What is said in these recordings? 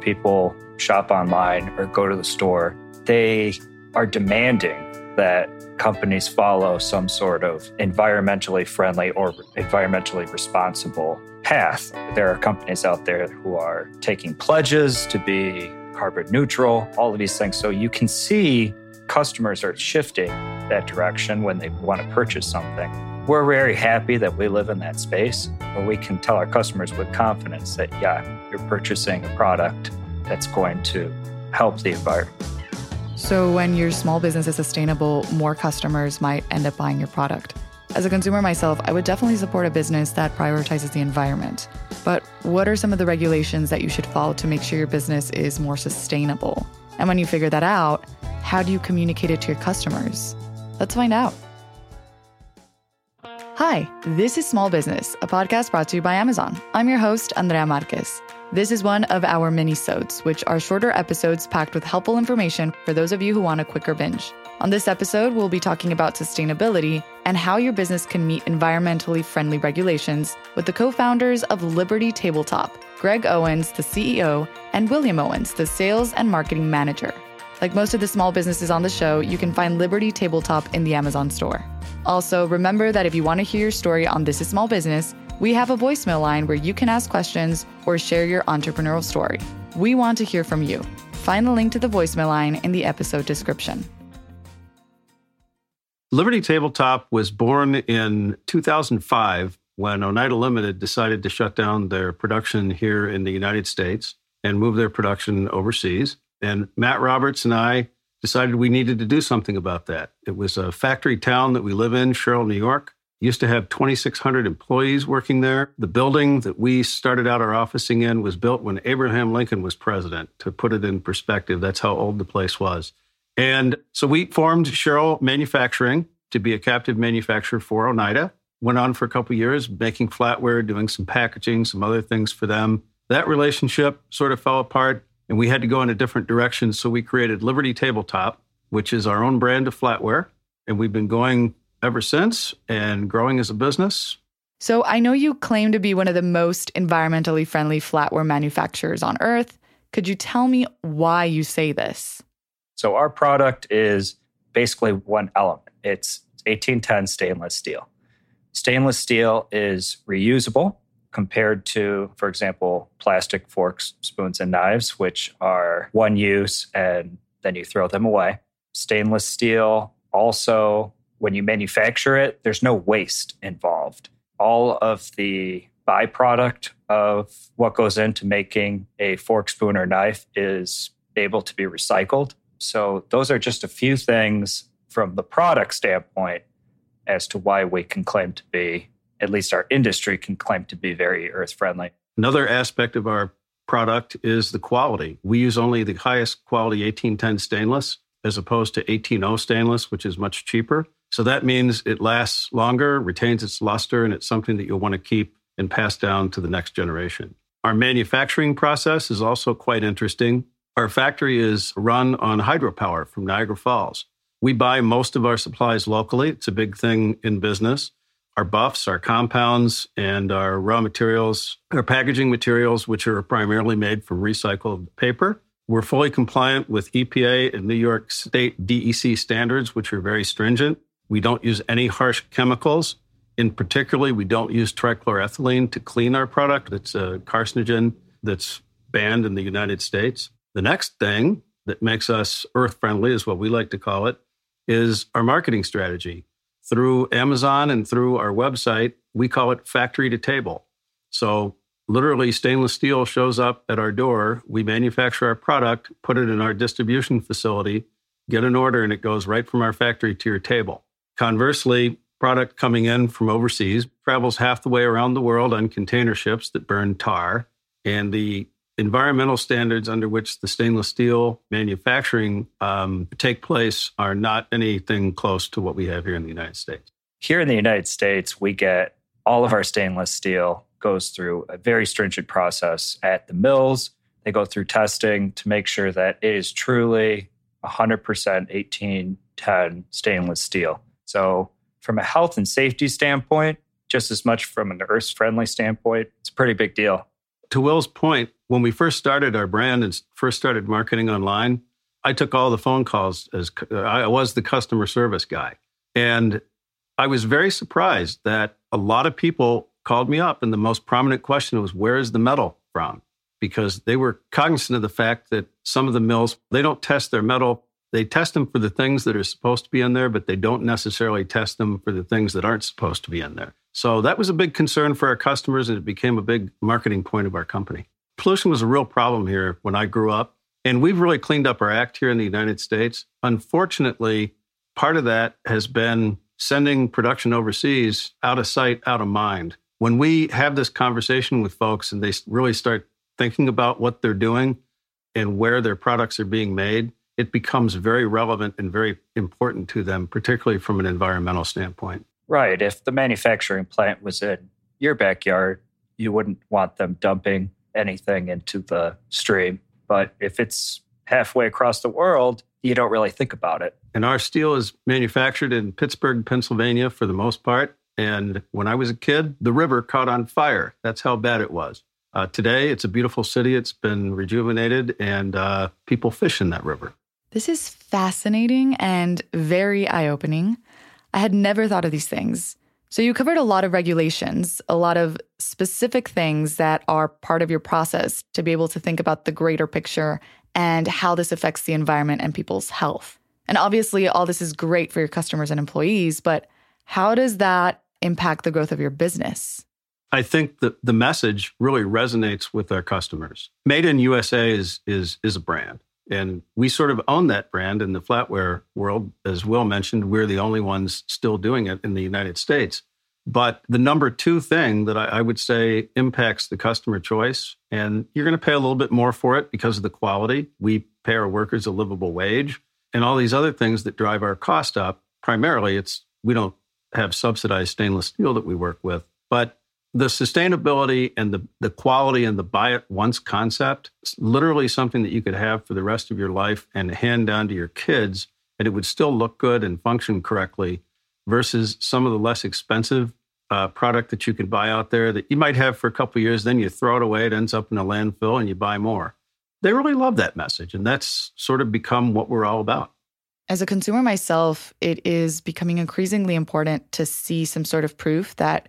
people shop online or go to the store, they are demanding that companies follow some sort of environmentally friendly or environmentally responsible path. There are companies out there who are taking pledges to be carbon neutral, all of these things. So you can see customers are shifting that direction when they want to purchase something. We're very happy that we live in that space where we can tell our customers with confidence that, yeah, you're purchasing a product that's going to help the environment. So, when your small business is sustainable, more customers might end up buying your product. As a consumer myself, I would definitely support a business that prioritizes the environment. But what are some of the regulations that you should follow to make sure your business is more sustainable? And when you figure that out, how do you communicate it to your customers? Let's find out. Hi, this is Small Business, a podcast brought to you by Amazon. I'm your host, Andrea Marquez. This is one of our mini-sodes, which are shorter episodes packed with helpful information for those of you who want a quicker binge. On this episode, we'll be talking about sustainability and how your business can meet environmentally friendly regulations with the co founders of Liberty Tabletop, Greg Owens, the CEO, and William Owens, the sales and marketing manager. Like most of the small businesses on the show, you can find Liberty Tabletop in the Amazon store. Also, remember that if you want to hear your story on This is Small Business, we have a voicemail line where you can ask questions or share your entrepreneurial story. We want to hear from you. Find the link to the voicemail line in the episode description. Liberty Tabletop was born in 2005 when Oneida Limited decided to shut down their production here in the United States and move their production overseas. And Matt Roberts and I decided we needed to do something about that. It was a factory town that we live in, Sherrill, New York. Used to have 2,600 employees working there. The building that we started out our officing in was built when Abraham Lincoln was president. To put it in perspective, that's how old the place was. And so we formed Sherrill Manufacturing to be a captive manufacturer for Oneida. Went on for a couple years, making flatware, doing some packaging, some other things for them. That relationship sort of fell apart, and we had to go in a different direction. So we created Liberty Tabletop, which is our own brand of flatware. And we've been going ever since and growing as a business. So I know you claim to be one of the most environmentally friendly flatware manufacturers on earth. Could you tell me why you say this? So our product is basically one element. It's 1810 stainless steel. Stainless steel is reusable compared to, for example, plastic forks, spoons, and knives, which are one use and then you throw them away. Stainless steel also when you manufacture it, there's no waste involved. All of the byproduct of what goes into making a fork, spoon, or knife is able to be recycled. So, those are just a few things from the product standpoint as to why we can claim to be, at least our industry can claim to be very earth friendly. Another aspect of our product is the quality. We use only the highest quality 1810 stainless as opposed to 180 stainless, which is much cheaper. So that means it lasts longer, retains its luster, and it's something that you'll want to keep and pass down to the next generation. Our manufacturing process is also quite interesting. Our factory is run on hydropower from Niagara Falls. We buy most of our supplies locally. It's a big thing in business. Our buffs, our compounds, and our raw materials, our packaging materials, which are primarily made from recycled paper. We're fully compliant with EPA and New York State DEC standards, which are very stringent. We don't use any harsh chemicals. In particular, we don't use trichloroethylene to clean our product. It's a carcinogen that's banned in the United States. The next thing that makes us earth friendly is what we like to call it is our marketing strategy. Through Amazon and through our website, we call it factory to table. So literally stainless steel shows up at our door, we manufacture our product, put it in our distribution facility, get an order and it goes right from our factory to your table. Conversely, product coming in from overseas travels half the way around the world on container ships that burn tar. And the environmental standards under which the stainless steel manufacturing um, take place are not anything close to what we have here in the United States. Here in the United States, we get all of our stainless steel goes through a very stringent process at the mills. They go through testing to make sure that it is truly 100% 1810 stainless steel. So, from a health and safety standpoint, just as much from an earth friendly standpoint, it's a pretty big deal. To Will's point, When we first started our brand and first started marketing online, I took all the phone calls as uh, I was the customer service guy. And I was very surprised that a lot of people called me up, and the most prominent question was, Where is the metal from? Because they were cognizant of the fact that some of the mills, they don't test their metal. They test them for the things that are supposed to be in there, but they don't necessarily test them for the things that aren't supposed to be in there. So that was a big concern for our customers, and it became a big marketing point of our company. Pollution was a real problem here when I grew up, and we've really cleaned up our act here in the United States. Unfortunately, part of that has been sending production overseas out of sight, out of mind. When we have this conversation with folks and they really start thinking about what they're doing and where their products are being made, it becomes very relevant and very important to them, particularly from an environmental standpoint. Right. If the manufacturing plant was in your backyard, you wouldn't want them dumping anything into the stream. But if it's halfway across the world, you don't really think about it. And our steel is manufactured in Pittsburgh, Pennsylvania for the most part. And when I was a kid, the river caught on fire. That's how bad it was. Uh, today, it's a beautiful city. It's been rejuvenated, and uh, people fish in that river. This is fascinating and very eye opening. I had never thought of these things. So, you covered a lot of regulations, a lot of specific things that are part of your process to be able to think about the greater picture and how this affects the environment and people's health. And obviously, all this is great for your customers and employees, but how does that impact the growth of your business? I think that the message really resonates with our customers. Made in USA is, is, is a brand. And we sort of own that brand in the flatware world. As Will mentioned, we're the only ones still doing it in the United States. But the number two thing that I, I would say impacts the customer choice, and you're going to pay a little bit more for it because of the quality. We pay our workers a livable wage and all these other things that drive our cost up. Primarily, it's we don't have subsidized stainless steel that we work with, but the sustainability and the, the quality and the buy it once concept is literally something that you could have for the rest of your life and hand down to your kids and it would still look good and function correctly versus some of the less expensive uh, product that you can buy out there that you might have for a couple years then you throw it away it ends up in a landfill and you buy more. They really love that message and that's sort of become what we're all about. As a consumer myself it is becoming increasingly important to see some sort of proof that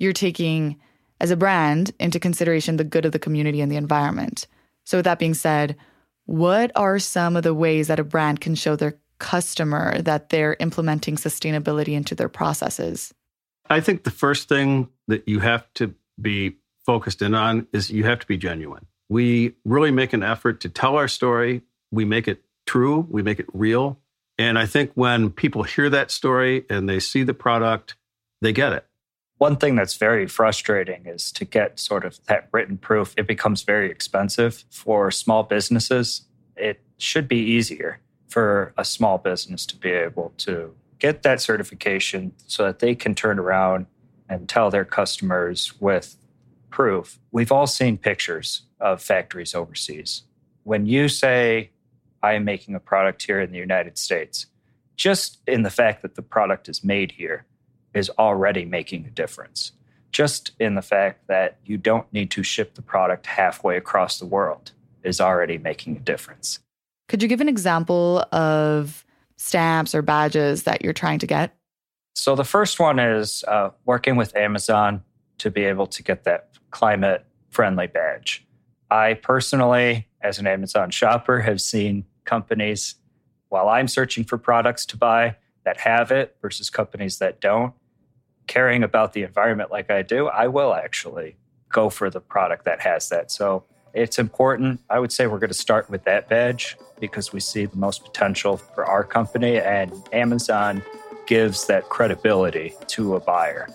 you're taking as a brand into consideration the good of the community and the environment. So, with that being said, what are some of the ways that a brand can show their customer that they're implementing sustainability into their processes? I think the first thing that you have to be focused in on is you have to be genuine. We really make an effort to tell our story, we make it true, we make it real. And I think when people hear that story and they see the product, they get it. One thing that's very frustrating is to get sort of that written proof. It becomes very expensive for small businesses. It should be easier for a small business to be able to get that certification so that they can turn around and tell their customers with proof. We've all seen pictures of factories overseas. When you say, I am making a product here in the United States, just in the fact that the product is made here, is already making a difference. Just in the fact that you don't need to ship the product halfway across the world is already making a difference. Could you give an example of stamps or badges that you're trying to get? So, the first one is uh, working with Amazon to be able to get that climate friendly badge. I personally, as an Amazon shopper, have seen companies while I'm searching for products to buy that have it versus companies that don't caring about the environment like I do, I will actually go for the product that has that. So it's important. I would say we're going to start with that badge because we see the most potential for our company, and Amazon gives that credibility to a buyer.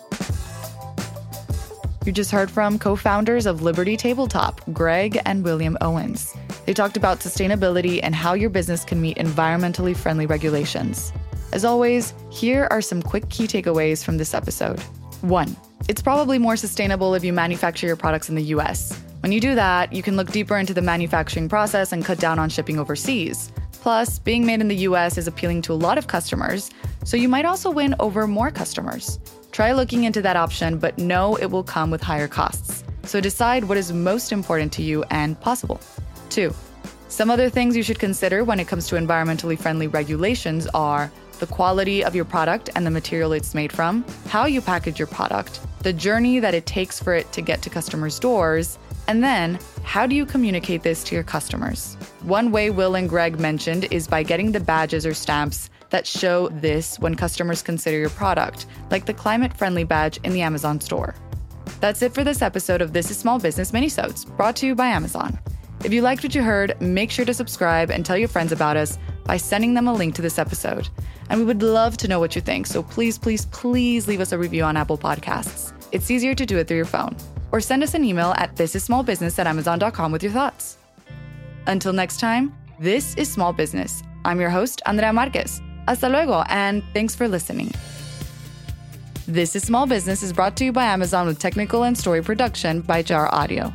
You just heard from co founders of Liberty Tabletop, Greg and William Owens. They talked about sustainability and how your business can meet environmentally friendly regulations. As always, here are some quick key takeaways from this episode. One, it's probably more sustainable if you manufacture your products in the US. When you do that, you can look deeper into the manufacturing process and cut down on shipping overseas. Plus, being made in the US is appealing to a lot of customers, so you might also win over more customers. Try looking into that option, but know it will come with higher costs. So decide what is most important to you and possible. Two, some other things you should consider when it comes to environmentally friendly regulations are the quality of your product and the material it's made from, how you package your product, the journey that it takes for it to get to customers' doors, and then how do you communicate this to your customers? One way Will and Greg mentioned is by getting the badges or stamps that show this when customers consider your product, like the climate friendly badge in the Amazon store. That's it for this episode of This is Small Business Minisodes, brought to you by Amazon. If you liked what you heard, make sure to subscribe and tell your friends about us by sending them a link to this episode. And we would love to know what you think, so please, please, please leave us a review on Apple Podcasts. It's easier to do it through your phone. Or send us an email at thisissmallbusiness at amazon.com with your thoughts. Until next time, this is Small Business. I'm your host, Andrea Marquez. Hasta luego, and thanks for listening. This is Small Business is brought to you by Amazon with technical and story production by Jar Audio.